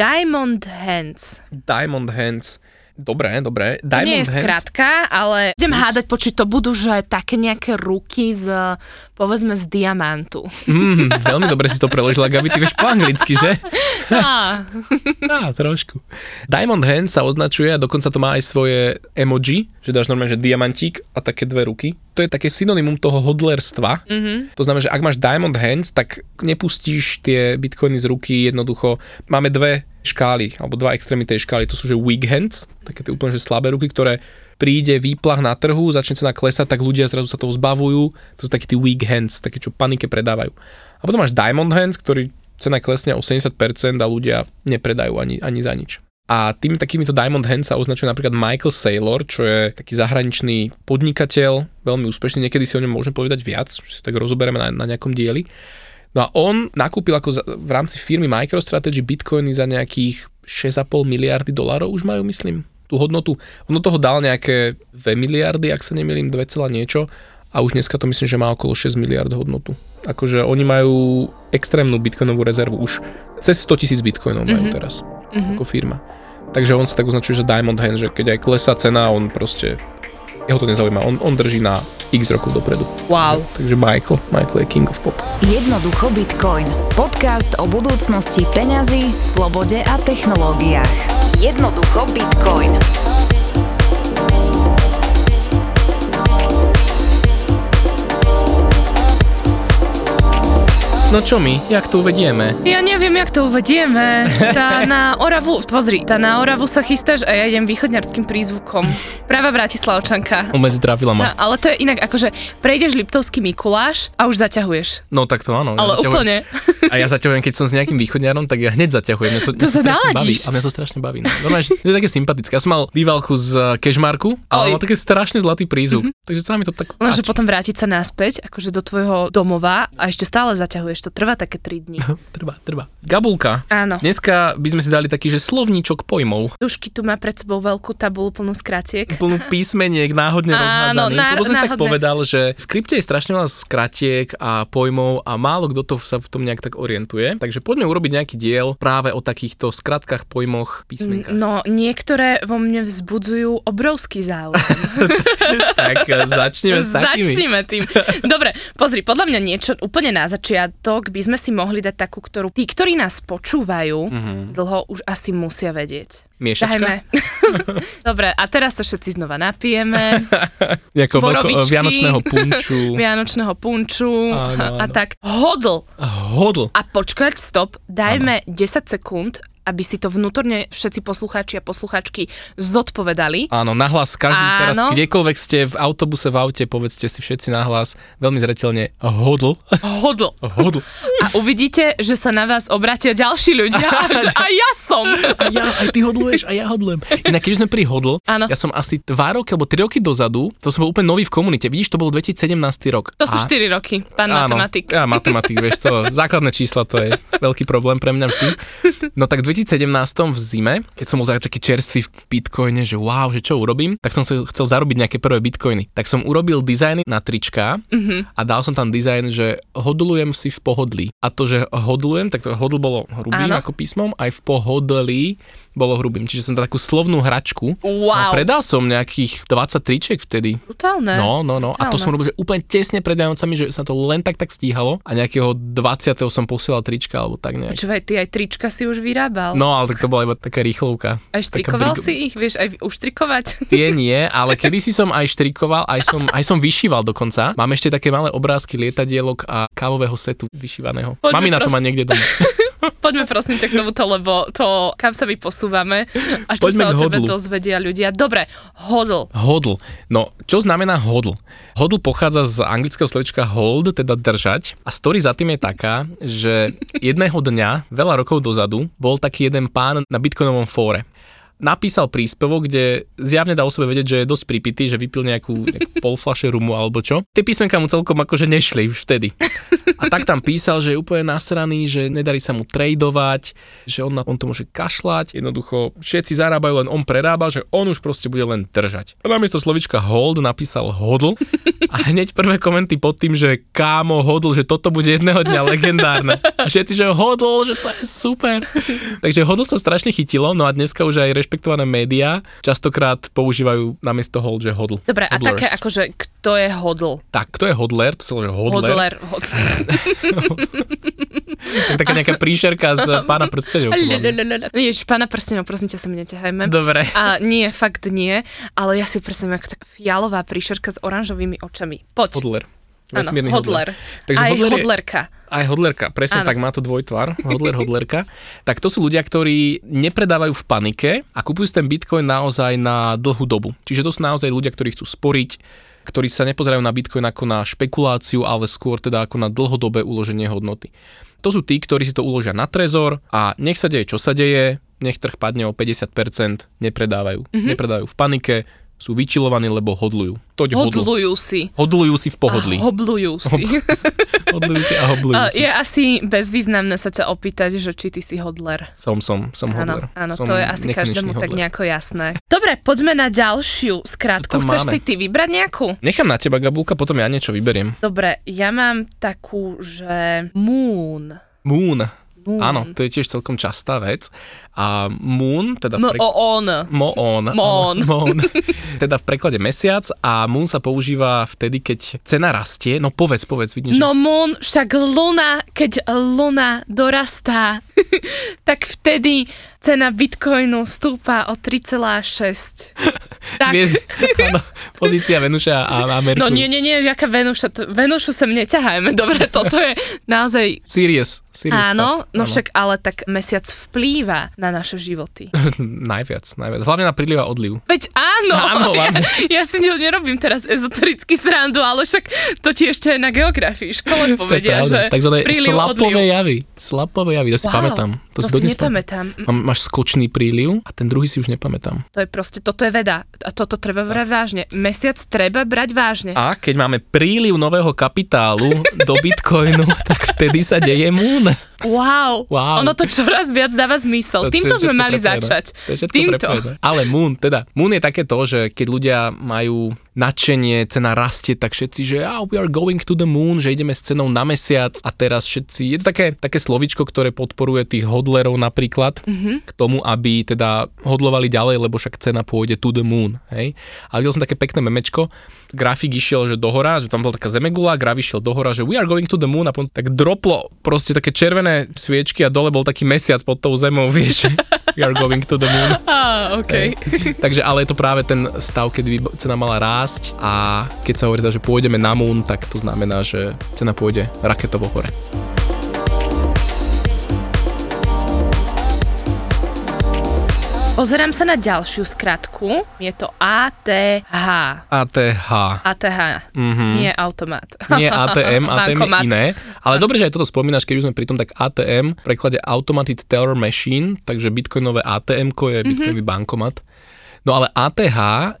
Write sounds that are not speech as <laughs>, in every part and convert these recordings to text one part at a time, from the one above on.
Diamond Hands. Diamond Hands. Dobre, dobre. To Diamond nie je Hands. skratka, ale idem hádať, počuť, to budú, že také nejaké ruky z, povedzme, z diamantu. Mm, veľmi dobre si to preložila, Gabi, ty vieš po anglicky, že? Á, <laughs> Á, trošku. Diamond Hand sa označuje a dokonca to má aj svoje emoji, že dáš normálne, že diamantík a také dve ruky. To je také synonymum toho hodlerstva. Mm-hmm. To znamená, že ak máš Diamond Hands, tak nepustíš tie bitcoiny z ruky jednoducho. Máme dve škály, alebo dva extrémy tej škály. To sú, že weak hands, také tie úplne že slabé ruky, ktoré príde výplach na trhu, začne cena klesať, tak ľudia zrazu sa toho zbavujú. To sú takí tí weak hands, také, čo panike predávajú. A potom máš Diamond Hands, ktorý cena klesne o 80% a ľudia nepredajú ani, ani za nič. A tými takýmito Diamond Hands sa označuje napríklad Michael Saylor, čo je taký zahraničný podnikateľ, veľmi úspešný, niekedy si o ňom môžeme povedať viac, že si tak rozoberieme na, na nejakom dieli. No a on nakúpil ako za, v rámci firmy MicroStrategy bitcoiny za nejakých 6,5 miliardy dolárov už majú, myslím, tú hodnotu. On do toho dal nejaké 2 miliardy, ak sa nemýlim, 2, niečo a už dneska to myslím, že má okolo 6 miliard hodnotu. Akože oni majú extrémnu bitcoinovú rezervu už. Cez 100 tisíc bitcoinov majú Mhm. teraz mhm. ako firma. Takže on sa tak označuje, že Diamond Hand, že keď aj klesá cena, on proste jeho to nezaujíma, on, on drží na x rokov dopredu. wow. Takže Michael, Michael je king of pop. Jednoducho Bitcoin. Podcast o budúcnosti peňazí, slobode a technológiách. Jednoducho Bitcoin. No čo my, jak to uvedieme? Ja neviem, jak to uvedieme. Tá <laughs> na Oravu, pozri, tá na Oravu sa chystáš a ja idem východňarským prízvukom. Práva Bratislavčanka. Umec zdravila ma. No, ale to je inak, akože prejdeš Liptovský Mikuláš a už zaťahuješ. No tak to áno. Ale zaťahujem. úplne. A ja zaťahujem, keď som s nejakým východňarom, tak ja hneď zaťahujem. Mňa to, mňa To sa strašne baví. A mňa to strašne baví. No. Normálne, že to je také sympatické. Ja som mal bývalku z Kešmarku, ale mal také strašne zlatý prízvuk. Mm-hmm. Takže sa mi to tak páči. potom vrátiť sa naspäť, akože do tvojho domova a ešte stále zaťahuješ. To trvá také 3 dní. <laughs> Trvá, trvá. Gabulka. Áno. Dneska by sme si dali taký, že slovníčok pojmov. Dušky tu má pred sebou veľkú tabulu plnú skratiek. Plnú <laughs> písmeniek náhodne Áno, rozhádzaných. ná- Lebo som si tak povedal, že v krypte je strašne veľa skratiek a pojmov a málo kto to sa v tom nejak tak orientuje. Takže poďme urobiť nejaký diel práve o takýchto skratkách, pojmoch, písmenkách. No, niektoré vo mne vzbudzujú obrovský záujem. <laughs> Tak e, začneme s takými. Začneme tým. Dobre, pozri, podľa mňa niečo úplne na začiatok by sme si mohli dať takú, ktorú tí, ktorí nás počúvajú, mm-hmm. dlho už asi musia vedieť. Miešačka? Dajme. <laughs> Dobre, a teraz sa všetci znova napijeme. <laughs> Ako veľko, Borovičky. vianočného punču. <laughs> Vianočného punču Áno, a áno. tak. Hodl. Hodl. A počkať, stop, dajme 10 sekúnd, aby si to vnútorne všetci poslucháči a poslucháčky zodpovedali. Áno, nahlas každý Áno. teraz, kdekoľvek ste v autobuse, v aute, povedzte si všetci nahlas, veľmi zretelne hodl. Hodl. Hodl. A uvidíte, že sa na vás obratia ďalší ľudia a že <laughs> aj ja som. A ja, aj ty hodluješ, a ja hodlujem. Inak keď sme pri hodl, Áno. ja som asi 2 roky alebo 3 roky dozadu, to som bol úplne nový v komunite, vidíš, to bol 2017 rok. To sú A- 4 roky, pán Áno, matematik. Ja matematik, vieš, to základné čísla, to je veľký problém pre mňa vždy. No tak 2017 v zime, keď som bol tak- taký čerstvý v bitcoine, že wow, že čo urobím, tak som chcel, chcel zarobiť nejaké prvé bitcoiny. Tak som urobil dizajny na trička Mhm. a dal som tam dizajn, že hodlujem si v pohodlí. A to, že hodlujem, tak to hodl bolo hrubým Áno. ako písmom, aj v pohodlí bolo hrubým. Čiže som takú slovnú hračku. Wow. A predal som nejakých 20 tričiek vtedy. Brutálne. No, no, no. A to Brutálne. som robil, že úplne tesne pred Vianocami, že sa to len tak tak stíhalo a nejakého 20. som posielal trička alebo tak nejak. Počúvaj, ty aj trička si už vyrábal. No, ale tak to bola iba taká rýchlovka. Aj štrikoval brigo- si ich, vieš, aj uštrikovať. Tie nie, ale kedysi som aj štrikoval, aj som, aj som vyšíval dokonca. Mám ešte také malé obrázky lietadielok a kávového setu vyšívaného. Poďme Mami na to má niekde doma. <laughs> <laughs> Poďme prosím ťa k tomuto, lebo to, kam sa my posúvame a čo Poďme sa o tebe hodlu. dozvedia ľudia. Dobre, hodl. Hodl. No, čo znamená hodl? Hodl pochádza z anglického slovička hold, teda držať. A story za tým je taká, že jedného dňa, veľa rokov dozadu, bol taký jeden pán na bitcoinovom fóre. Napísal príspevok, kde zjavne dá o sebe vedieť, že je dosť pripitý, že vypil nejakú, nejakú <laughs> pol flaše rumu alebo čo. Tie písmenka mu celkom akože nešli už vtedy. A tak tam písal, že je úplne nasraný, že nedarí sa mu tradovať, že on, na, on to môže kašľať. Jednoducho všetci zarábajú, len on prerába, že on už proste bude len držať. A namiesto slovička hold napísal hodl a hneď prvé komenty pod tým, že kámo hodl, že toto bude jedného dňa legendárne. A všetci, že hodl, že to je super. Takže hodl sa strašne chytilo, no a dneska už aj rešpektované médiá častokrát používajú namiesto hold, že hodl. Dobre, a Hodlers. také akože, kto je hodl? Tak, kto je hodler? To sa že hodler. Hodler. hodler. <laughs> Tak taká nejaká príšerka z <laughs> pána prstenov. Ježiš, pána prstenov, prosím ťa sa mi neťahajme. Dobre. A nie, fakt nie, ale ja si predstavím ako fialová príšerka s oranžovými očami. Poď. Hodler. Vesmírny hodler. Takže Aj hodler je- hodlerka. Aj hodlerka, presne Áno. tak, má to dvojtvar, hodler, hodlerka. <laughs> tak to sú ľudia, ktorí nepredávajú v panike a kupujú ten bitcoin naozaj na dlhú dobu. Čiže to sú naozaj ľudia, ktorí chcú sporiť, ktorí sa nepozerajú na bitcoin ako na špekuláciu, ale skôr teda ako na dlhodobé uloženie hodnoty. To sú tí, ktorí si to uložia na trezor a nech sa deje, čo sa deje, nech trh padne o 50%, nepredávajú. Mm-hmm. Nepredávajú v panike, sú vyčilovaní, lebo hodlujú. Toť hodl. Hodlujú si. Hodlujú si v pohodlí. A hoblujú si. <laughs> Hodlujú si a hoblujú si. je asi bezvýznamné sa ťa opýtať, že či ty si hodler. Som, som, som Áno, hodler. áno, som to je asi každému tak hodler. nejako jasné. Dobre, poďme na ďalšiu tam Chceš máme. si ty vybrať nejakú? Nechám na teba, Gabulka, potom ja niečo vyberiem. Dobre, ja mám takú, že Moon. Moon. Moon. Áno, to je tiež celkom častá vec. A Moon, teda v prek- on. Moon. Moon. Moon. teda v preklade mesiac a Moon sa používa vtedy, keď cena rastie. No povedz, povedz, vidím, že... No Moon, však Luna, keď Luna dorastá, <laughs> tak vtedy cena Bitcoinu stúpa o 3,6. <laughs> Tak. Hviezd, áno, pozícia Venuša a, a Merkur. No nie, nie, nie, jaká Venuša, to, Venušu sem neťahajme, dobre, <laughs> toto je naozaj Sirius. Sirius Áno, stav. no však ale tak mesiac vplýva na naše životy. <laughs> najviac, najviac. Hlavne na príliv a odliv. Veď áno, Áno, ja, áno. ja si ne- nerobím teraz ezoterický srandu, ale však to ti ešte aj na geografii škole povedia, že Takzvané príliv, slapové odliv. javy. Slapové javy, to si Wow, pamätám. To, to si si dodnes nepamätám. Mám, máš skočný príliv a ten druhý si už nepamätám. To je proste, toto je veda a toto treba brať vážne. Mesiac treba brať vážne. A keď máme príliv nového kapitálu do Bitcoinu, <laughs> tak vtedy sa deje Moon. Wow, Wow. ono to čoraz viac dáva zmysel. To Týmto sme mali prepojené. začať. To je všetko Týmto. prepojené. Ale Moon, teda, Moon je také to, že keď ľudia majú nadšenie, cena rastie, tak všetci, že ah, we are going to the moon, že ideme s cenou na mesiac a teraz všetci, je to také, také slovičko, ktoré podporuje tých hodlerov napríklad Mhm. mm-hmm. k tomu, aby teda hodlovali ďalej, lebo však cena pôjde to the moon, hej. A videl som také pekné memečko, grafik išiel, že dohora, že tam bola taká zemegula, graf išiel dohora, že we are going to the moon a potom tak droplo proste také červené sviečky a dole bol taký mesiac pod tou zemou, <laughs> vieš, we are going to the moon. Á, OK. Takže ale je to práve ten stav, kedy by cena mala rásť a keď sa hovorí, teda, že pôjdeme na moon, tak to znamená, že cena pôjde raketovo hore. Pozerám sa na ďalšiu skratku. Je to ATH. ATH. ATH, Mhm. nie automat. Nie ATM, ATM <laughs> Bankomat. iné. Ale dobre, že aj toto spomínaš, keď už sme pri tom, tak ATM, v preklade Automated Teller Machine, takže bitcoinové ATM je bitcoinový bankomat. No ale ATH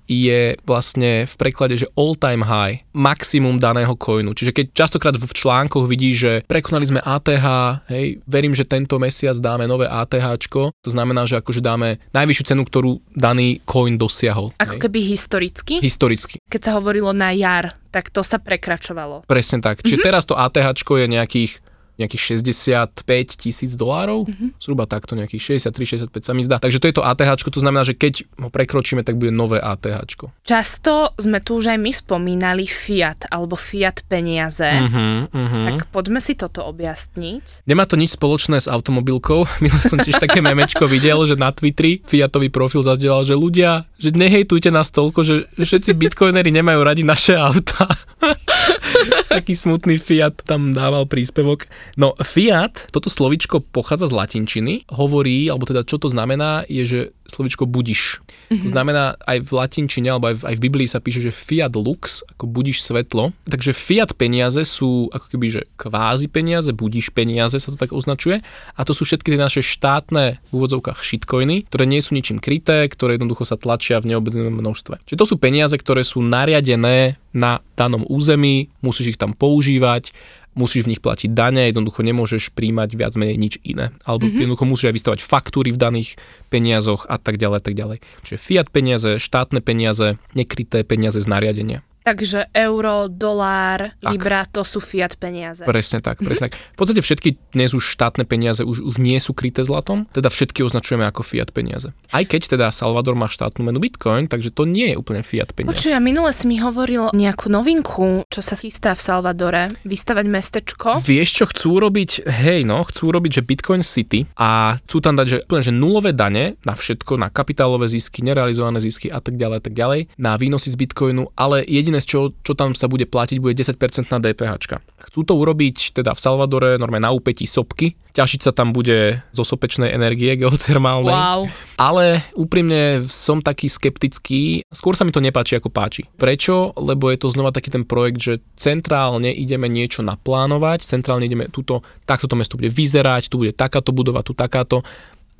je vlastne v preklade, že all time high, maximum daného coinu. Čiže keď častokrát v článkoch vidíš, že prekonali sme ATH, hej, verím, že tento mesiac dáme nové ATH, to znamená, že akože dáme najvyššiu cenu, ktorú daný coin dosiahol. Ako hej. keby historicky, Historicky. keď sa hovorilo na jar, tak to sa prekračovalo. Presne tak. Čiže teraz to ATH je nejakých nejakých 65 tisíc dolárov, zhruba takto nejakých 63-65 sa mi zdá. Takže to je to ATH, to znamená, že keď ho prekročíme, tak bude nové ATH. Často sme tu už aj my spomínali fiat alebo fiat peniaze. Uh-huh, uh-huh. Tak poďme si toto objasniť. Nemá to nič spoločné s automobilkou. <laughs> Minul som tiež také memečko videl, že na Twitteri Fiatový profil zazdielal, že ľudia, že nehejtujte nás toľko, že všetci bitcoinery nemajú radi naše auta. <laughs> <laughs> Taký smutný Fiat tam dával príspevok. No Fiat, toto slovičko pochádza z latinčiny, hovorí, alebo teda čo to znamená, je, že slovičko budiš. Mm-hmm. To znamená, aj v latinčine, alebo aj v, aj v Biblii sa píše, že fiat lux, ako budiš svetlo. Takže fiat peniaze sú ako keby, že kvázi peniaze, budiš peniaze sa to tak označuje. A to sú všetky tie naše štátne v úvodzovkách shitcoiny, ktoré nie sú ničím kryté, ktoré jednoducho sa tlačia v neobmedzenom množstve. Čiže to sú peniaze, ktoré sú nariadené na danom území, musíš ich tam používať, musíš v nich platiť dane, jednoducho nemôžeš príjmať viac menej nič iné. Alebo mm-hmm. jednoducho musíš aj vystavať faktúry v daných peniazoch a tak ďalej, tak ďalej. Čiže fiat peniaze, štátne peniaze, nekryté peniaze z nariadenia. Takže euro, dolár, tak. libra, to sú fiat peniaze. Presne tak, presne mm-hmm. tak. V podstate všetky dnes už štátne peniaze už, už nie sú kryté zlatom, teda všetky označujeme ako fiat peniaze. Aj keď teda Salvador má štátnu menu Bitcoin, takže to nie je úplne fiat peniaze. Počuj, a minule si mi hovoril nejakú novinku, čo sa chystá v Salvadore, vystavať mestečko. Vieš, čo chcú robiť? Hej, no, chcú robiť, že Bitcoin City a chcú tam dať, že, úplne, že nulové dane na všetko, na kapitálové zisky, nerealizované zisky a tak ďalej, tak ďalej, na výnosy z Bitcoinu, ale jediné jediné, z čo, čo tam sa bude platiť, bude 10% na DPH. Chcú to urobiť teda v Salvadore, normálne na úpetí sopky. Ťažiť sa tam bude zo sopečnej energie <laughs> geotermálnej. Wow. Ale úprimne som taký skeptický. Skôr sa mi to nepáči ako páči. Prečo? Lebo je to znova taký ten projekt, že centrálne ideme niečo naplánovať, centrálne ideme túto, takto to mesto bude vyzerať, tu bude takáto budova, tu takáto.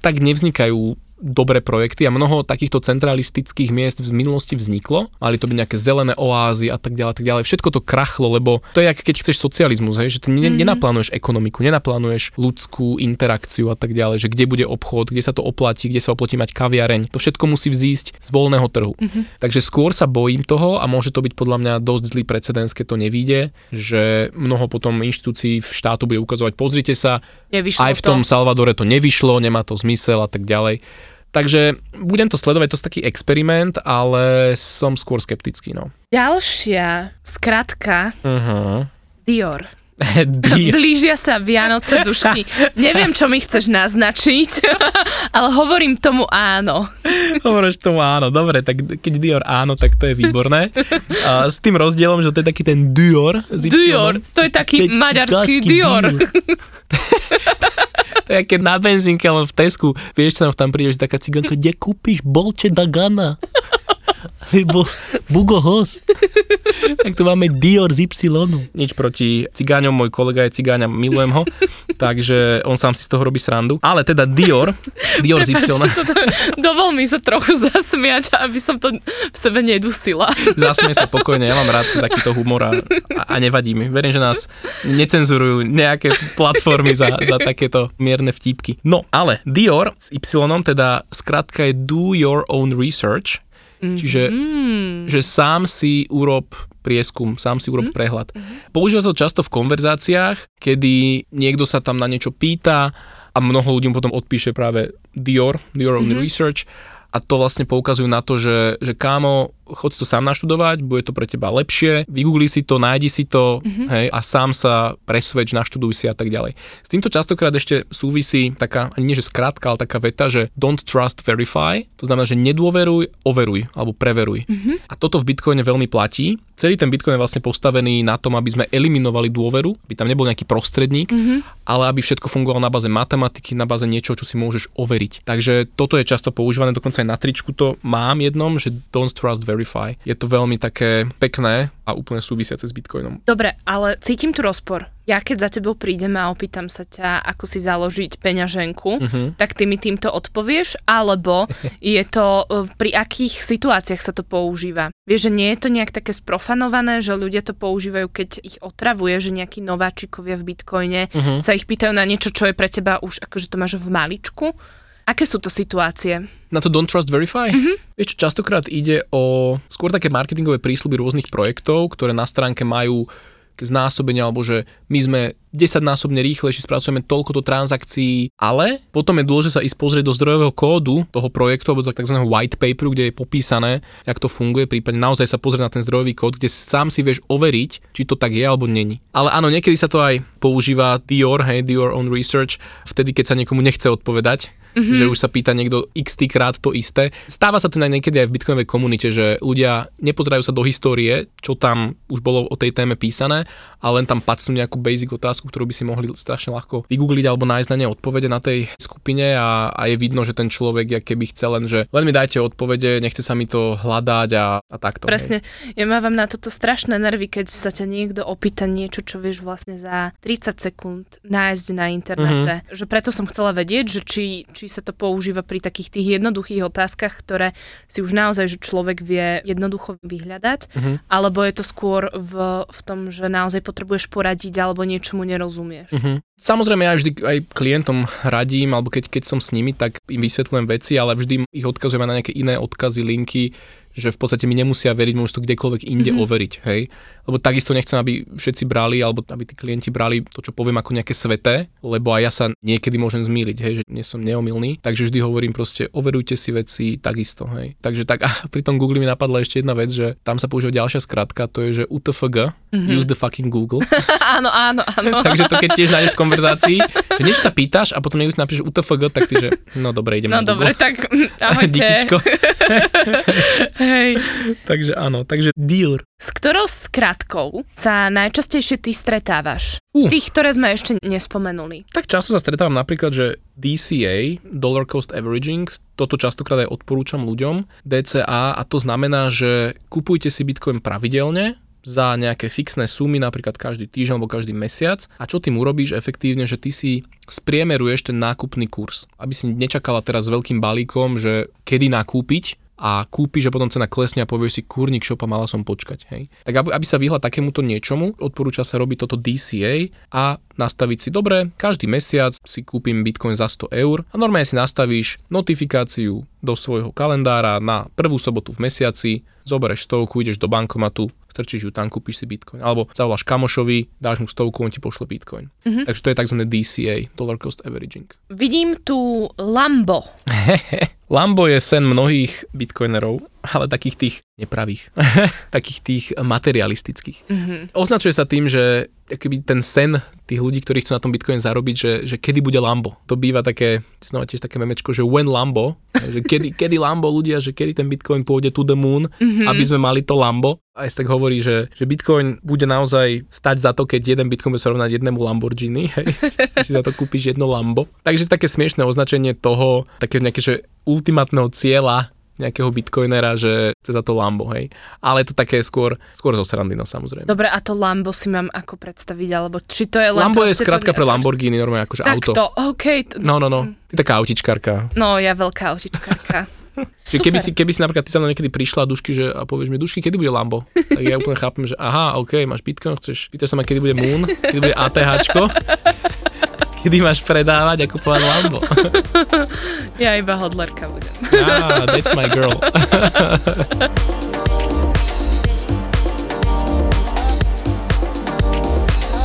Tak nevznikajú dobré projekty a mnoho takýchto centralistických miest v minulosti vzniklo. Mali to byť nejaké zelené oázy a tak ďalej, tak ďalej. Všetko to krachlo, lebo to je ako keď chceš socializmus, hej, že ty mm-hmm. nenaplánuješ ekonomiku, nenaplánuješ ľudskú interakciu a tak ďalej, že kde bude obchod, kde sa to oplatí, kde sa oplatí mať kaviareň. To všetko musí vzísť z voľného trhu. Mm-hmm. Takže skôr sa bojím toho a môže to byť podľa mňa dosť zlý precedens, keď to nevíde, že mnoho potom inštitúcií v štátu bude ukazovať, pozrite sa, Nevyšlo aj v tom to. Salvadore to nevyšlo, nemá to zmysel a tak ďalej. Takže budem to sledovať, to je taký experiment, ale som skôr skeptický. No. Ďalšia skratka uh-huh. Dior. <laughs> Blížia sa Vianoce <laughs> dušky. Neviem, čo mi chceš naznačiť, <laughs> ale hovorím tomu áno. Hovoríš tomu áno, dobre, tak keď Dior áno, tak to je výborné. A s tým rozdielom, že to je taký ten Dior. Dior, to je taký maďarský Dior. Dior. To je keď na benzínke, ale v Tesku, vieš, čo tam príde, že taká ciganka, kde kúpiš Bolče Dagana? Lebo Bugo Hos. tak tu máme Dior z Y. Nič proti cigáňom, môj kolega je cigáňa, milujem ho, takže on sám si z toho robí srandu. Ale teda Dior, Dior Prepač, z Y. Dovol mi sa trochu zasmiať, aby som to v sebe nedusila. Zasmie sa pokojne, ja mám rád takýto humor a, a nevadí mi. Verím, že nás necenzurujú nejaké platformy za, za takéto mierne vtípky. No, ale Dior s Y, teda skratka je Do Your Own Research, Mm-hmm. Čiže že sám si urob prieskum, sám si urob mm-hmm. prehľad. Mm-hmm. Používa sa to často v konverzáciách, kedy niekto sa tam na niečo pýta a mnoho ľudí potom odpíše práve Dior, Dior mm-hmm. Research a to vlastne poukazujú na to, že, že kámo, chod si to sám naštudovať, bude to pre teba lepšie, vygoogli si to, nájdi si to mm-hmm. hej, a sám sa presvedč, naštuduj si a tak ďalej. S týmto častokrát ešte súvisí taká, nie že skrátka, ale taká veta, že don't trust, verify, to znamená, že nedôveruj, overuj alebo preveruj. Mm-hmm. A toto v Bitcoine veľmi platí. Celý ten Bitcoin je vlastne postavený na tom, aby sme eliminovali dôveru, aby tam nebol nejaký prostredník, mm-hmm. ale aby všetko fungovalo na báze matematiky, na báze niečoho, čo si môžeš overiť. Takže toto je často používané, dokonca aj na tričku to mám jednom, že don't trust, verify. Je to veľmi také pekné a úplne súvisiace s Bitcoinom. Dobre, ale cítim tu rozpor. Ja keď za tebou prídem a opýtam sa ťa, ako si založiť peňaženku, uh-huh. tak ty mi týmto odpovieš, alebo <laughs> je to e, pri akých situáciách sa to používa? Vieš, že nie je to nejak také sprofanované, že ľudia to používajú, keď ich otravuje, že nejakí nováčikovia v Bitcoine uh-huh. sa ich pýtajú na niečo, čo je pre teba už akože to máš v maličku. Aké sú to situácie? Na to Don't Trust Verify? Mm-hmm. Vieš, častokrát ide o skôr také marketingové prísľuby rôznych projektov, ktoré na stránke majú znásobenie, alebo že my sme 10-násobne rýchlejšie spracujeme toľkoto transakcií, ale potom je dôležité sa ísť pozrieť do zdrojového kódu toho projektu, alebo tzv. white paperu, kde je popísané, ako to funguje, prípadne naozaj sa pozrieť na ten zdrojový kód, kde sám si vieš overiť, či to tak je alebo není. Ale áno, niekedy sa to aj používa Dior, hey, Dior on research, vtedy, keď sa niekomu nechce odpovedať, mm-hmm. že už sa pýta niekto x krát to isté. Stáva sa to niekedy aj v bitcoinovej komunite, že ľudia nepozerajú sa do histórie, čo tam už bolo o tej téme písané, ale len tam pacnú nejakú basic otázku, ktorú by si mohli strašne ľahko vygoogliť alebo nájsť na ne odpovede na tej skupine a, a je vidno, že ten človek, ja keby chce len, že len mi dajte odpovede, nechce sa mi to hľadať a, a takto. Presne, hej. ja mávam na toto strašné nervy, keď sa ťa niekto opýta niečo, čo vieš vlastne za 30 sekúnd nájsť na internete. Mm-hmm. Že preto som chcela vedieť, že či, či sa to používa pri takých tých jednoduchých otázkach, ktoré si už naozaj, že človek vie jednoducho vyhľadať, mm-hmm. alebo je to skôr v, v tom, že naozaj potrebuješ poradiť alebo niečomu nerozumieš. Mm-hmm. Samozrejme, ja vždy aj klientom radím, alebo keď, keď som s nimi, tak im vysvetľujem veci, ale vždy ich odkazujem na nejaké iné odkazy, linky, že v podstate mi nemusia veriť, môžu to kdekoľvek inde mm-hmm. overiť, hej. Lebo takisto nechcem, aby všetci brali, alebo aby tí klienti brali to, čo poviem ako nejaké sveté, lebo aj ja sa niekedy môžem zmýliť, hej, že nie som neomilný. Takže vždy hovorím proste, overujte si veci takisto, hej. Takže tak, <laughs> a pri tom Google mi napadla ešte jedna vec, že tam sa používa ďalšia skratka, to je, že UTFG, mm-hmm. use the fucking Google. <laughs> áno, áno, áno. <laughs> Takže to keď tiež nájdeš v konverzácii, že niečo sa pýtaš a potom niekto napíše UTFG, tak ty, že no dobre, idem no, na Google. No dobre, tak ahojte. Dikičko. <laughs> Hej. takže áno, takže deal. S ktorou skratkou sa najčastejšie ty stretávaš? Uh. Z tých, ktoré sme ešte nespomenuli. Tak často sa stretávam napríklad, že DCA, Dollar Cost Averaging, toto častokrát aj odporúčam ľuďom, DCA, a to znamená, že kupujte si Bitcoin pravidelne, za nejaké fixné sumy, napríklad každý týždeň alebo každý mesiac. A čo tým urobíš efektívne, že ty si spriemeruješ ten nákupný kurz. Aby si nečakala teraz s veľkým balíkom, že kedy nakúpiť, a kúpiš a potom cena klesne a povieš si kurník šopa, mala som počkať. Hej. Tak aby, aby sa vyhla takémuto niečomu, odporúča sa robiť toto DCA a nastaviť si, dobre, každý mesiac si kúpim Bitcoin za 100 eur a normálne si nastavíš notifikáciu do svojho kalendára na prvú sobotu v mesiaci, zoberieš stovku, ideš do bankomatu, strčíš ju tam, kúpiš si Bitcoin. Alebo zavoláš kamošovi, dáš mu stovku, on ti pošle Bitcoin. Mm-hmm. Takže to je tzv. DCA, Dollar Cost Averaging. Vidím tu Lambo. <laughs> Lambo je sen mnohých bitcoinerov, ale takých tých nepravých, <laughs> takých tých materialistických. Mm-hmm. Označuje sa tým, že akýby ten sen tých ľudí, ktorí chcú na tom Bitcoin zarobiť, že, že kedy bude Lambo. To býva také, znova tiež také memečko, že when Lambo, že kedy, <laughs> kedy Lambo ľudia, že kedy ten Bitcoin pôjde to the moon, mm-hmm. aby sme mali to Lambo. A tak hovorí, že, že Bitcoin bude naozaj stať za to, keď jeden Bitcoin bude sa rovnať jednému Lamborghini, hej, <laughs> si za to kúpiš jedno Lambo. Takže také smiešné označenie toho, také nejaké, že ultimátneho cieľa nejakého bitcoinera, že chce za to Lambo, hej. Ale to také skôr, skôr zo srandy, no samozrejme. Dobre, a to Lambo si mám ako predstaviť, alebo či to je len Lambo je skratka pre Lamborghini, normálne akože tak auto. to, OK. To... No, no, no. Ty taká autičkarka. No, ja veľká autičkarka. <laughs> Super. Keby si, keby si napríklad ty sa mnou niekedy prišla dušky že, a povieš mi, dušky, kedy bude Lambo? Tak ja úplne chápem, že aha, OK, máš Bitcoin, chceš, pýtaš sa ma, kedy bude Moon, kedy bude ATHčko kedy máš predávať a kupovať Lambo. <laughs> ja iba hodlerka budem. ah, that's my girl. <laughs>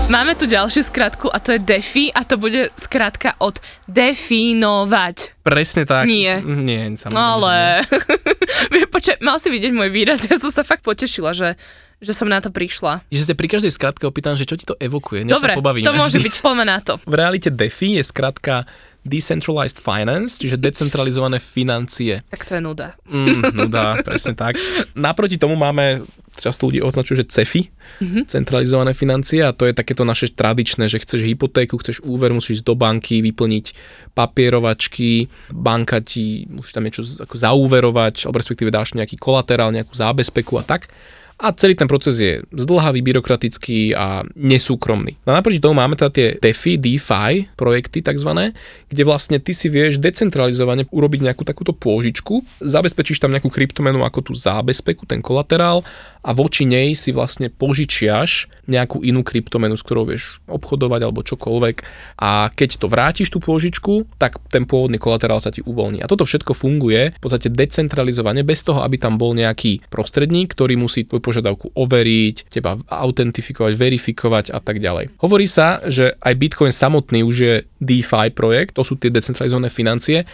Máme tu ďalšiu skratku a to je DeFi a to bude skratka od definovať. Presne tak. Nie. Nie, samozrejme. Ale, <laughs> počkaj, mal si vidieť môj výraz, ja som sa fakt potešila, že že som na to prišla. Že sa pri každej skratke opýtam, že čo ti to evokuje. Nech Dobre, sa pobavíme. to môže byť, <laughs> poďme na to. V realite DeFi je skratka Decentralized Finance, čiže decentralizované financie. Tak to je nuda. Mm, <laughs> nuda, presne tak. Naproti tomu máme, často ľudí označujú, že CEFI, mm-hmm. centralizované financie a to je takéto naše tradičné, že chceš hypotéku, chceš úver, musíš ísť do banky, vyplniť papierovačky, banka ti musí tam niečo ako zaúverovať, alebo respektíve dáš nejaký kolaterál, nejakú zábezpeku a tak a celý ten proces je zdlhavý, byrokratický a nesúkromný. No a naproti tomu máme teda tie DeFi, DeFi projekty tzv., kde vlastne ty si vieš decentralizovane urobiť nejakú takúto pôžičku, zabezpečíš tam nejakú kryptomenu ako tú zábezpeku, ten kolaterál a voči nej si vlastne požičiaš nejakú inú kryptomenu, s ktorou vieš obchodovať alebo čokoľvek a keď to vrátiš tú pôžičku, tak ten pôvodný kolaterál sa ti uvoľní. A toto všetko funguje v podstate decentralizovane bez toho, aby tam bol nejaký prostredník, ktorý musí tvoj požiadavku overiť, teba autentifikovať, verifikovať a tak ďalej. Hovorí sa, že aj Bitcoin samotný už je DeFi projekt, to sú tie decentralizované financie,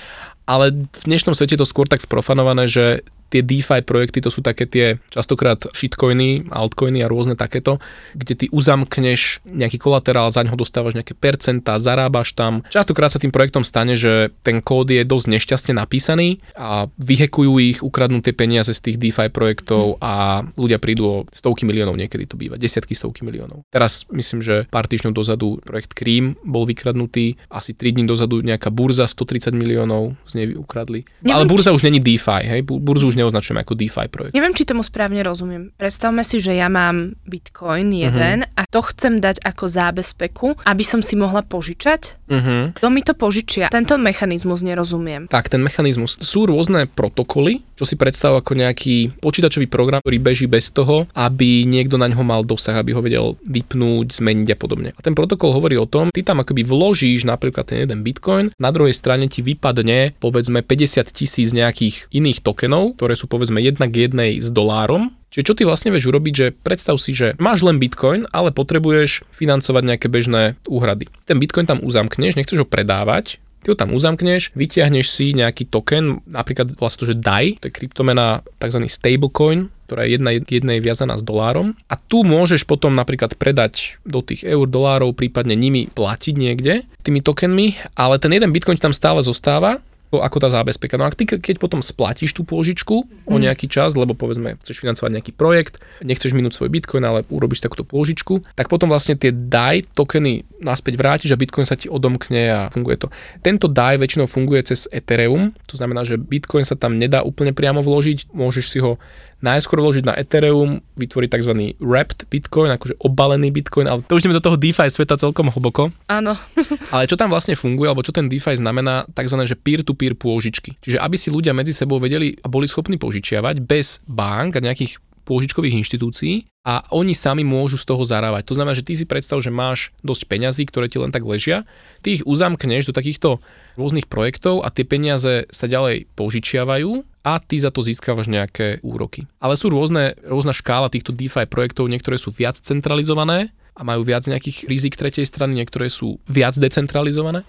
ale v dnešnom svete je to skôr tak sprofanované, že tie DeFi projekty, to sú také tie častokrát shitcoiny, altcoiny a rôzne takéto, kde ty uzamkneš nejaký kolaterál, za ňo dostávaš nejaké percentá, zarábaš tam. Častokrát sa tým projektom stane, že ten kód je dosť nešťastne napísaný a vyhekujú ich, ukradnú tie peniaze z tých DeFi projektov a ľudia prídu o stovky miliónov, niekedy to býva, desiatky, stovky miliónov. Teraz myslím, že pár týždňov dozadu projekt Cream bol vykradnutý, asi 3 dní dozadu nejaká burza 130 miliónov z nej ukradli. Neviem, Ale burza či... už není DeFi, hej? Burzu už neoznačujem ako DeFi projekt. Neviem, či tomu správne rozumiem. Predstavme si, že ja mám Bitcoin jeden uh-huh. a to chcem dať ako zábezpeku, aby som si mohla požičať. Uh-huh. Kto mi to požičia? Tento mechanizmus nerozumiem. Tak, ten mechanizmus. Sú rôzne protokoly, čo si predstav ako nejaký počítačový program, ktorý beží bez toho, aby niekto na ňo mal dosah, aby ho vedel vypnúť, zmeniť a podobne. A ten protokol hovorí o tom, ty tam akoby vložíš napríklad ten jeden bitcoin, na druhej strane ti vypadne povedzme 50 tisíc nejakých iných tokenov, ktoré sú povedzme jedna k jednej s dolárom, Čiže čo ty vlastne vieš urobiť, že predstav si, že máš len bitcoin, ale potrebuješ financovať nejaké bežné úhrady. Ten bitcoin tam uzamkneš, nechceš ho predávať, ty ho tam uzamkneš, vyťahneš si nejaký token, napríklad vlastne to, že DAI, to je kryptomena tzv. stablecoin, ktorá je jedna jednej viazaná s dolárom. A tu môžeš potom napríklad predať do tých eur, dolárov, prípadne nimi platiť niekde tými tokenmi, ale ten jeden bitcoin tam stále zostáva ako tá zábezpeka. No a ty, keď potom splatíš tú pôžičku o mhm. nejaký čas, lebo povedzme chceš financovať nejaký projekt, nechceš minúť svoj bitcoin, ale urobíš takúto pôžičku, tak potom vlastne tie DAI tokeny naspäť vrátiš a bitcoin sa ti odomkne a funguje to. Tento DAI väčšinou funguje cez Ethereum, to znamená, že bitcoin sa tam nedá úplne priamo vložiť, môžeš si ho najskôr vložiť na Ethereum, vytvoriť tzv. wrapped Bitcoin, akože obalený Bitcoin, ale to už ideme do toho DeFi sveta celkom hlboko. Áno. <laughs> ale čo tam vlastne funguje, alebo čo ten DeFi znamená, tzv. že peer-to-peer pôžičky. Čiže aby si ľudia medzi sebou vedeli a boli schopní požičiavať bez bank a nejakých pôžičkových inštitúcií a oni sami môžu z toho zarábať. To znamená, že ty si predstav, že máš dosť peňazí, ktoré ti len tak ležia, ty ich uzamkneš do takýchto rôznych projektov a tie peniaze sa ďalej požičiavajú a ty za to získavaš nejaké úroky. Ale sú rôzne, rôzna škála týchto DeFi projektov, niektoré sú viac centralizované a majú viac nejakých rizik tretej strany, niektoré sú viac decentralizované.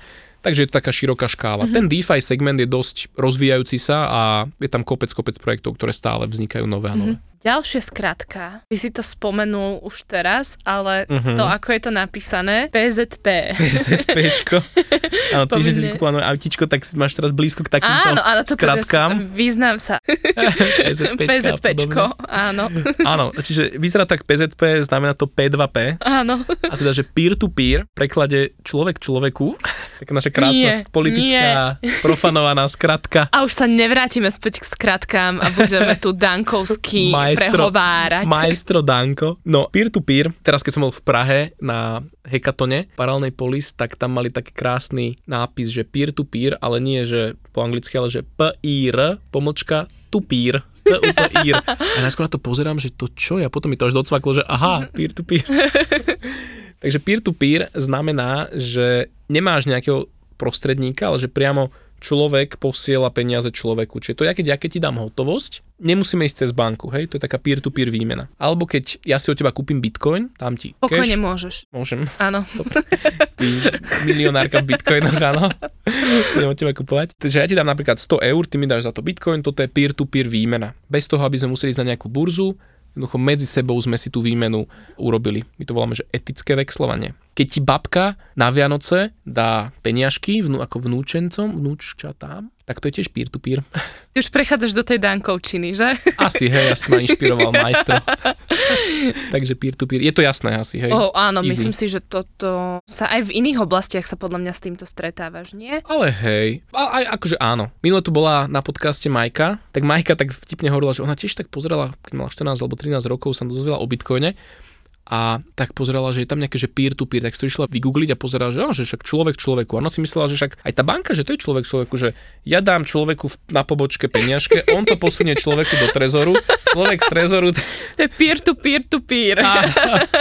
Takže je to taká široká škála. Mm-hmm. Ten DeFi segment je dosť rozvíjajúci sa a je tam kopec, kopec projektov, ktoré stále vznikajú nové a nové. Mm-hmm. Ďalšia skratka, ty si to spomenul už teraz, ale uh-huh. to, ako je to napísané, PZP. PZPčko. <laughs> Áno, ty, že si kúpila nové autičko, tak máš teraz blízko k takýmto áno, áno, skratkám. Význam sa. <laughs> PZPčko. PZPčko, áno. áno, čiže vyzerá tak PZP, znamená to P2P. Áno. A teda, že peer-to-peer, preklade človek človeku, <laughs> tak naša krásna nie, politická, nie. profanovaná skratka. A už sa nevrátime späť k skratkám a budeme tu dankovský maestro, prehovárať. Maestro Danko. No, peer-to-peer, teraz keď som bol v Prahe na hekatone paralelnej polis, tak tam mali taký krásny nápis, že peer-to-peer, ale nie, že po anglicky, ale že P-I-R, pomočka, tupír. P-U-P-I-R. A najskôr na to pozerám, že to čo? Ja potom mi to až docvaklo, že aha, peer-to-peer. <laughs> Takže peer-to-peer znamená, že nemáš nejakého prostredníka, ale že priamo človek posiela peniaze človeku. Čiže to ja keď ja keď ti dám hotovosť, nemusíme ísť cez banku, hej, to je taká peer-to-peer výmena. Alebo keď ja si od teba kúpim bitcoin, dám ti Pokojne cash. môžeš. Môžem. Áno. Ty milionárka v bitcoinoch, áno. Budem od teba kupovať. Takže ja ti dám napríklad 100 eur, ty mi dáš za to bitcoin, toto je peer-to-peer výmena. Bez toho, aby sme museli ísť na nejakú burzu, Jednoducho medzi sebou sme si tú výmenu urobili. My to voláme, že etické vexlovanie. Keď ti babka na Vianoce dá peniažky vnú, ako vnúčencom, vnúčatám, tak to je tiež peer-to-peer. <laughs> Ty už prechádzaš do tej dankovčiny, že? Asi, hej, asi ma inšpiroval <laughs> majstro. Takže peer-to-peer. Je to jasné asi, hej? Oh, áno, Easy. myslím si, že toto sa aj v iných oblastiach sa podľa mňa s týmto stretávaš, nie? Ale hej, a, aj akože áno. Minule tu bola na podcaste Majka, tak Majka tak vtipne hovorila, že ona tiež tak pozerala, keď mala 14 alebo 13 rokov, sa dozvedela o Bitcoine a tak pozerala, že je tam nejaké že peer-to-peer, tak si to išla vygoogliť a pozerala, že, no, že však človek človeku. A ona si myslela, že však aj tá banka, že to je človek človeku, že ja dám človeku na pobočke peniažke, on to posunie človeku do trezoru, človek z trezoru. To je peer-to-peer-to-peer. A,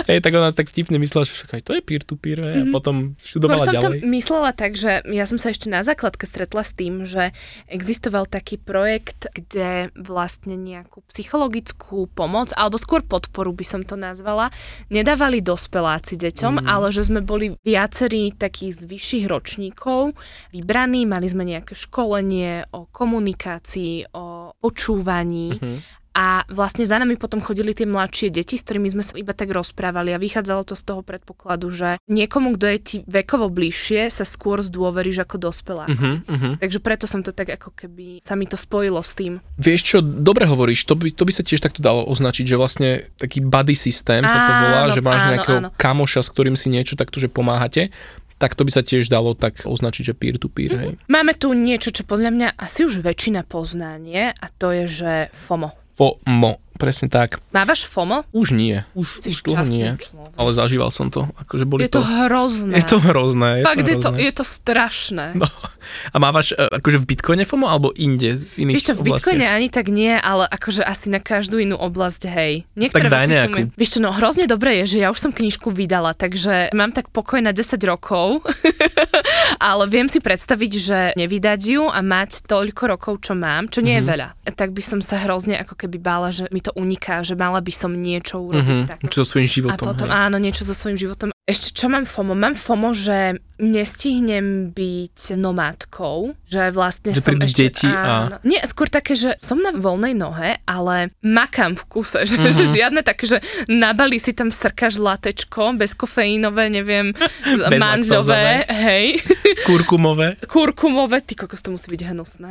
hej, tak ona tak vtipne myslela, že však aj to je peer-to-peer. Hej, a mhm. potom študovala som ďalej. to myslela tak, že ja som sa ešte na základke stretla s tým, že existoval taký projekt, kde vlastne nejakú psychologickú pomoc, alebo skôr podporu by som to nazvala, nedávali dospeláci deťom, mm. ale že sme boli viacerí takých z vyšších ročníkov vybraní, mali sme nejaké školenie o komunikácii, o počúvaní uh-huh a vlastne za nami potom chodili tie mladšie deti, s ktorými sme sa iba tak rozprávali a vychádzalo to z toho predpokladu, že niekomu, kto je ti vekovo bližšie, sa skôr zdôveríš ako dospelá. Uh-huh, uh-huh. Takže preto som to tak ako keby sa mi to spojilo s tým. Vieš čo, dobre hovoríš, to by, to by sa tiež takto dalo označiť, že vlastne taký buddy systém sa to volá, áno, že máš áno, nejakého áno. kamoša, s ktorým si niečo takto, že pomáhate tak to by sa tiež dalo tak označiť, že peer-to-peer. Hej. Máme tu niečo, čo podľa mňa asi už väčšina poznánie a to je, že FOMO. FOMO. Presne tak. Mávaš FOMO? Už nie. Už, už dlho nie. Človek. Ale zažíval som to. Akože boli je to, to hrozné. Je to hrozné. Je Fakt, to je, to, je to strašné. No. A mávaš e, akože v Bitcoine FOMO alebo inde? V iných čo, v Bitcoine ani tak nie, ale akože asi na každú inú oblasť, hej. Niektoré tak daj nejakú. Mi... Vieš čo, no hrozne dobré je, že ja už som knižku vydala, takže mám tak pokoj na 10 rokov, <laughs> ale viem si predstaviť, že nevydať ju a mať toľko rokov, čo mám, čo nie mm-hmm. je mhm. veľa. Tak by som sa hrozne ako keby bála, že mi to uniká, že mala by som niečo urobiť. Mm-hmm. Čo so svojím životom. A potom hej. áno, niečo so svojím životom. Ešte čo mám FOMO? Mám FOMO, že nestihnem byť nomádkou, že vlastne že som ešte... deti a... Nie, skôr také, že som na voľnej nohe, ale makám v kuse, <laughs> že, mm-hmm. že žiadne také, že nabali si tam srkaš latečko, bezkofeínové, neviem, <laughs> mandľové, hej. <laughs> Kurkumové. Kurkumové, ty kokos, to musí byť hnusné.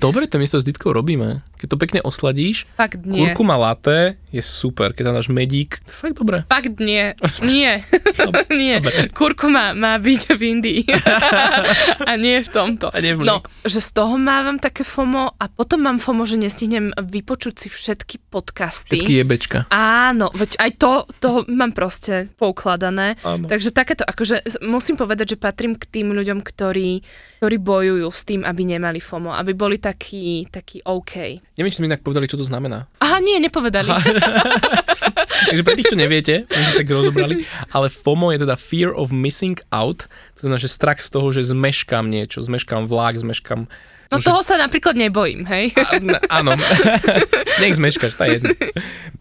Dobre, to my s Ditkou robíme. Keď to pekne osladíš, Fakt nie. kurkuma latte je super, keď tam dáš medík, fakt dobre. Fakt nie, nie, <laughs> nie. Dobre. Kurkuma má byť v Indii. <laughs> a nie v tomto. A nie v no, že z toho mávam také FOMO a potom mám FOMO, že nestihnem vypočuť si všetky podcasty. Všetky jebečka. Áno, veď aj to, to mám proste poukladané. Áno. Takže takéto, akože musím povedať, že patrím k tým ľuďom, ktorí, ktorí bojujú s tým, aby nemali FOMO, aby boli takí, takí OK. Neviem, či sme inak povedali, čo to znamená. Aha, nie, nepovedali. <laughs> Takže pre tých, čo neviete, my sme tak rozobrali, ale FOMO je teda Fear of Missing Out, to znamená, že strach z toho, že zmeškám niečo, zmeškám vlak, zmeškám No že... toho sa napríklad nebojím, hej? A, áno, <laughs> nech zmeškaš, tá jedno.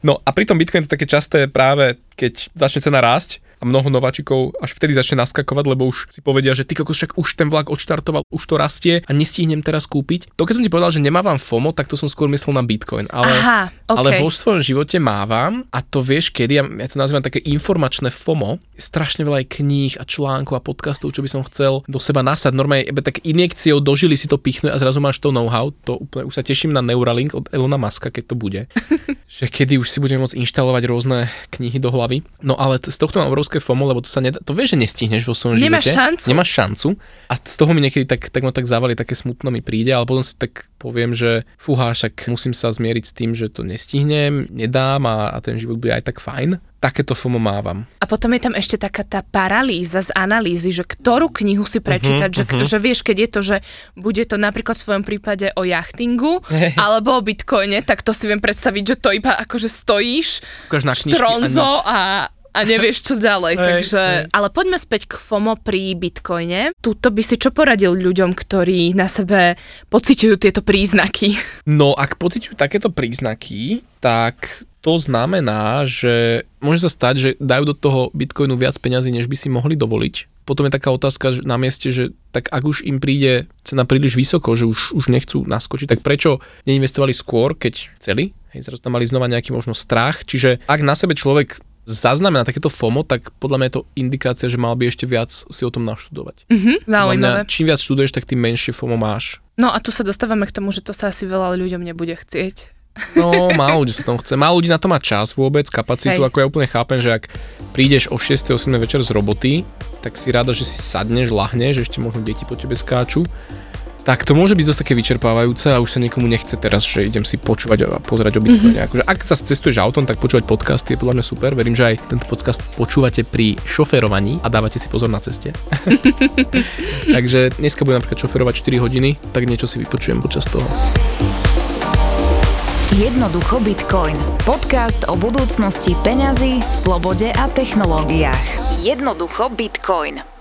No a pri tom Bitcoin to také časté práve, keď začne cena rásť, a mnoho nováčikov až vtedy začne naskakovať, lebo už si povedia, že ty kokos, však už ten vlak odštartoval, už to rastie a nestihnem teraz kúpiť. To keď som ti povedal, že nemávam FOMO, tak to som skôr myslel na Bitcoin, ale, Aha, okay. ale vo svojom živote mávam a to vieš kedy, ja, ja to nazývam také informačné FOMO, strašne veľa aj kníh a článkov a podcastov, čo by som chcel do seba nasať. Normálne tak injekciou dožili si to pichnú a zrazu máš to know-how. To úplne, už sa teším na Neuralink od Elona Muska, keď to bude. <laughs> že kedy už si budem môcť inštalovať rôzne knihy do hlavy. No ale z tohto mám obrovské FOMO, lebo to sa nedá, to vieš, že nestihneš vo svojom Nemáš živote. šancu. Nemáš šancu. A z toho mi niekedy tak, tak ma tak zavali, také smutno mi príde, ale potom si tak poviem, že fúha, však musím sa zmieriť s tým, že to nestihnem, nedám a, a ten život bude aj tak fajn takéto FOMO mávam. A potom je tam ešte taká tá paralýza z analýzy, že ktorú knihu si prečítať, uh-huh, že, uh-huh. že vieš, keď je to, že bude to napríklad v svojom prípade o jachtingu <laughs> alebo o bitcoine, tak to si viem predstaviť, že to iba akože stojíš, na štronzo a, a nevieš čo ďalej. Hey, takže, hey. Ale poďme späť k FOMO pri Bitcoine. Tuto by si čo poradil ľuďom, ktorí na sebe pociťujú tieto príznaky? No, ak pociťujú takéto príznaky, tak to znamená, že môže sa stať, že dajú do toho Bitcoinu viac peňazí, než by si mohli dovoliť. Potom je taká otázka na mieste, že tak ak už im príde cena príliš vysoko, že už, už nechcú naskočiť, tak prečo neinvestovali skôr, keď chceli? Hej, zrazu tam mali znova nejaký možno strach. Čiže ak na sebe človek zaznamená takéto FOMO, tak podľa mňa je to indikácia, že mal by ešte viac si o tom naštudovať. Mm-hmm, zaujímavé. Mňa, čím viac študuješ, tak tým menšie FOMO máš. No a tu sa dostávame k tomu, že to sa asi veľa ľuďom nebude chcieť. No, málo ľudí sa tom chce. Málo ľudí na to má čas vôbec, kapacitu, Hej. ako ja úplne chápem, že ak prídeš o 6. 8. večer z roboty, tak si rada, že si sadneš, lahneš, ešte možno deti po tebe skáču tak to môže byť dosť také vyčerpávajúce a už sa niekomu nechce teraz, že idem si počúvať a pozerať o Bitcoine. Mm-hmm. Akože ak sa cestuješ autom, tak počúvať podcasty je podľa mňa super. Verím, že aj tento podcast počúvate pri šoferovaní a dávate si pozor na ceste. <laughs> Takže dneska budem napríklad šoferovať 4 hodiny, tak niečo si vypočujem počas toho. Jednoducho Bitcoin. Podcast o budúcnosti peňazí, slobode a technológiách. Jednoducho Bitcoin.